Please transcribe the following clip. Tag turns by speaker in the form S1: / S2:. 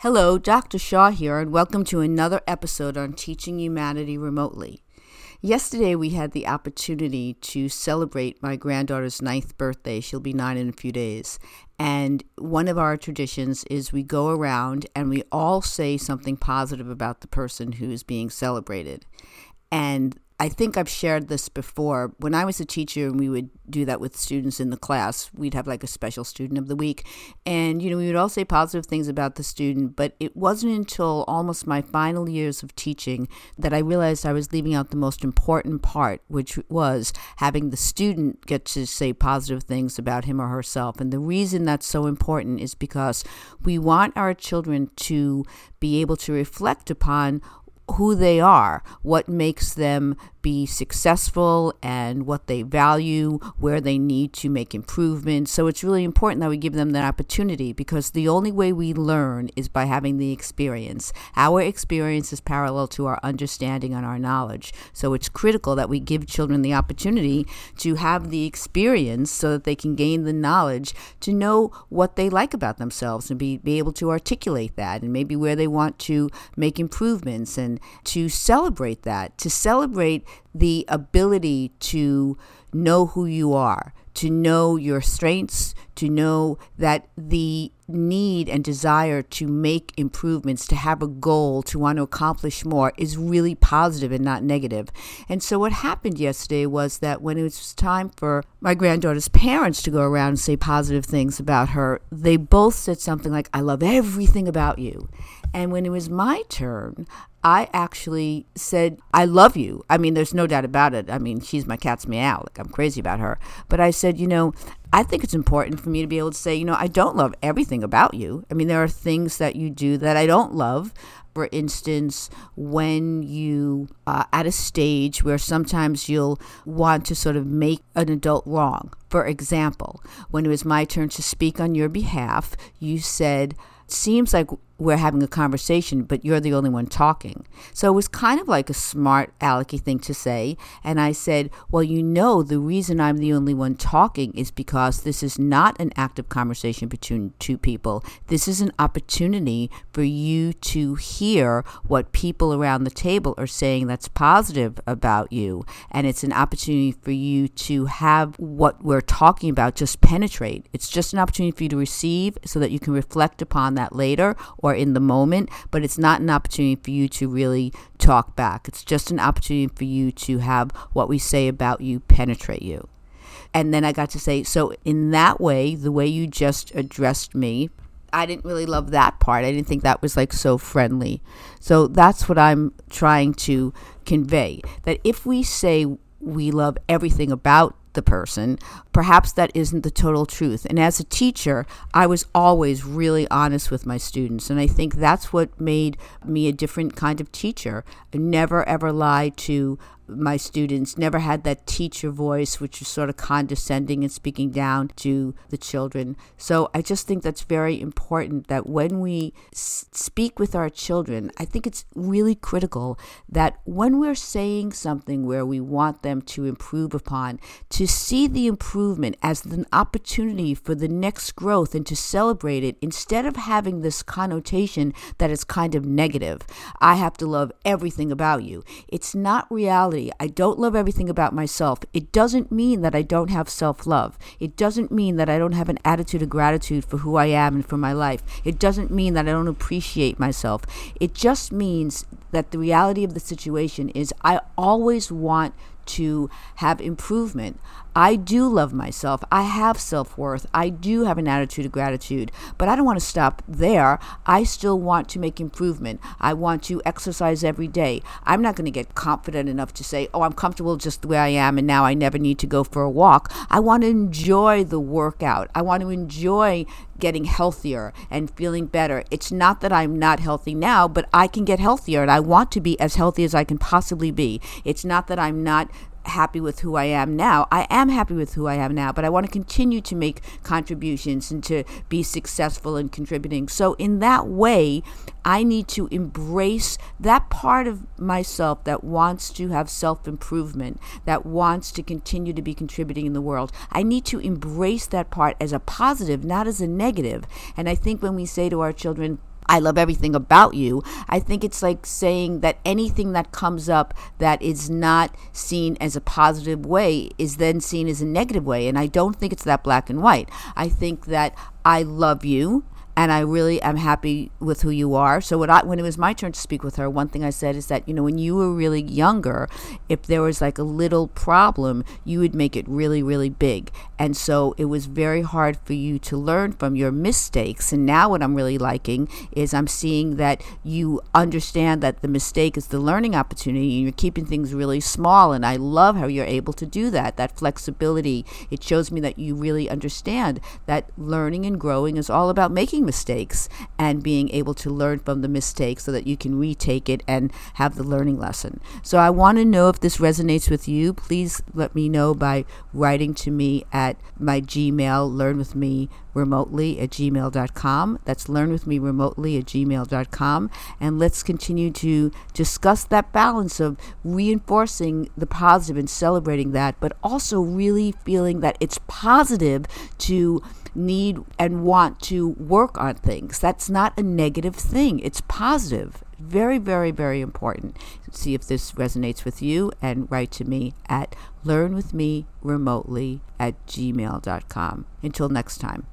S1: Hello, Dr. Shaw here, and welcome to another episode on Teaching Humanity Remotely. Yesterday, we had the opportunity to celebrate my granddaughter's ninth birthday. She'll be nine in a few days. And one of our traditions is we go around and we all say something positive about the person who is being celebrated. And I think I've shared this before. When I was a teacher and we would do that with students in the class, we'd have like a special student of the week. And, you know, we would all say positive things about the student, but it wasn't until almost my final years of teaching that I realized I was leaving out the most important part, which was having the student get to say positive things about him or herself. And the reason that's so important is because we want our children to be able to reflect upon who they are, what makes them be successful and what they value, where they need to make improvements. So it's really important that we give them that opportunity because the only way we learn is by having the experience. Our experience is parallel to our understanding and our knowledge. So it's critical that we give children the opportunity to have the experience so that they can gain the knowledge to know what they like about themselves and be, be able to articulate that and maybe where they want to make improvements and to celebrate that, to celebrate the ability to know who you are, to know your strengths, to know that the need and desire to make improvements, to have a goal, to want to accomplish more is really positive and not negative. And so, what happened yesterday was that when it was time for my granddaughter's parents to go around and say positive things about her, they both said something like, I love everything about you. And when it was my turn, I actually said, I love you. I mean, there's no doubt about it. I mean, she's my cat's meow. Like, I'm crazy about her. But I said, you know, I think it's important for me to be able to say, you know, I don't love everything about you. I mean, there are things that you do that I don't love. For instance, when you uh, at a stage where sometimes you'll want to sort of make an adult wrong. For example, when it was my turn to speak on your behalf, you said, seems like we're having a conversation, but you're the only one talking. So it was kind of like a smart alecky thing to say. And I said, Well, you know, the reason I'm the only one talking is because this is not an active conversation between two people. This is an opportunity for you to hear what people around the table are saying that's positive about you. And it's an opportunity for you to have what we're talking about just penetrate. It's just an opportunity for you to receive so that you can reflect upon that later or in the moment, but it's not an opportunity for you to really talk back. It's just an opportunity for you to have what we say about you penetrate you. And then I got to say, so in that way, the way you just addressed me, I didn't really love that part. I didn't think that was like so friendly. So that's what I'm trying to convey that if we say we love everything about the person, perhaps that isn't the total truth. And as a teacher, I was always really honest with my students. And I think that's what made me a different kind of teacher. I never ever lied to my students never had that teacher voice, which is sort of condescending and speaking down to the children. So I just think that's very important that when we speak with our children, I think it's really critical that when we're saying something where we want them to improve upon, to see the improvement as an opportunity for the next growth and to celebrate it instead of having this connotation that is kind of negative. I have to love everything about you. It's not reality reality. I don't love everything about myself. It doesn't mean that I don't have self love. It doesn't mean that I don't have an attitude of gratitude for who I am and for my life. It doesn't mean that I don't appreciate myself. It just means that the reality of the situation is I always want to have improvement. I do love myself. I have self worth. I do have an attitude of gratitude, but I don't want to stop there. I still want to make improvement. I want to exercise every day. I'm not going to get confident enough to say, oh, I'm comfortable just the way I am and now I never need to go for a walk. I want to enjoy the workout. I want to enjoy getting healthier and feeling better. It's not that I'm not healthy now, but I can get healthier and I want to be as healthy as I can possibly be. It's not that I'm not happy with who I am now. I am happy with who I am now, but I want to continue to make contributions and to be successful and contributing. So, in that way, I need to embrace that part of myself that wants to have self improvement, that wants to continue to be contributing in the world. I need to embrace that part as a positive, not as a negative. And I think when we say to our children, I love everything about you. I think it's like saying that anything that comes up that is not seen as a positive way is then seen as a negative way. And I don't think it's that black and white. I think that I love you and I really am happy with who you are. So what I, when it was my turn to speak with her, one thing I said is that you know when you were really younger, if there was like a little problem, you would make it really really big, and so it was very hard for you to learn from your mistakes. And now what I'm really liking is I'm seeing that you understand that the mistake is the learning opportunity, and you're keeping things really small. And I love how you're able to do that. That flexibility. It shows me that you really understand that learning and growing is all about making mistakes and being able to learn from the mistakes so that you can retake it and have the learning lesson. So I want to know if this resonates with you. Please let me know by writing to me at my Gmail, learn with me remotely at gmail.com. That's learn with me remotely at gmail.com. And let's continue to discuss that balance of reinforcing the positive and celebrating that, but also really feeling that it's positive to need and want to work on things. That's not a negative thing, it's positive. Very, very, very important. See if this resonates with you and write to me at learnwithmeremotely at gmail.com. Until next time.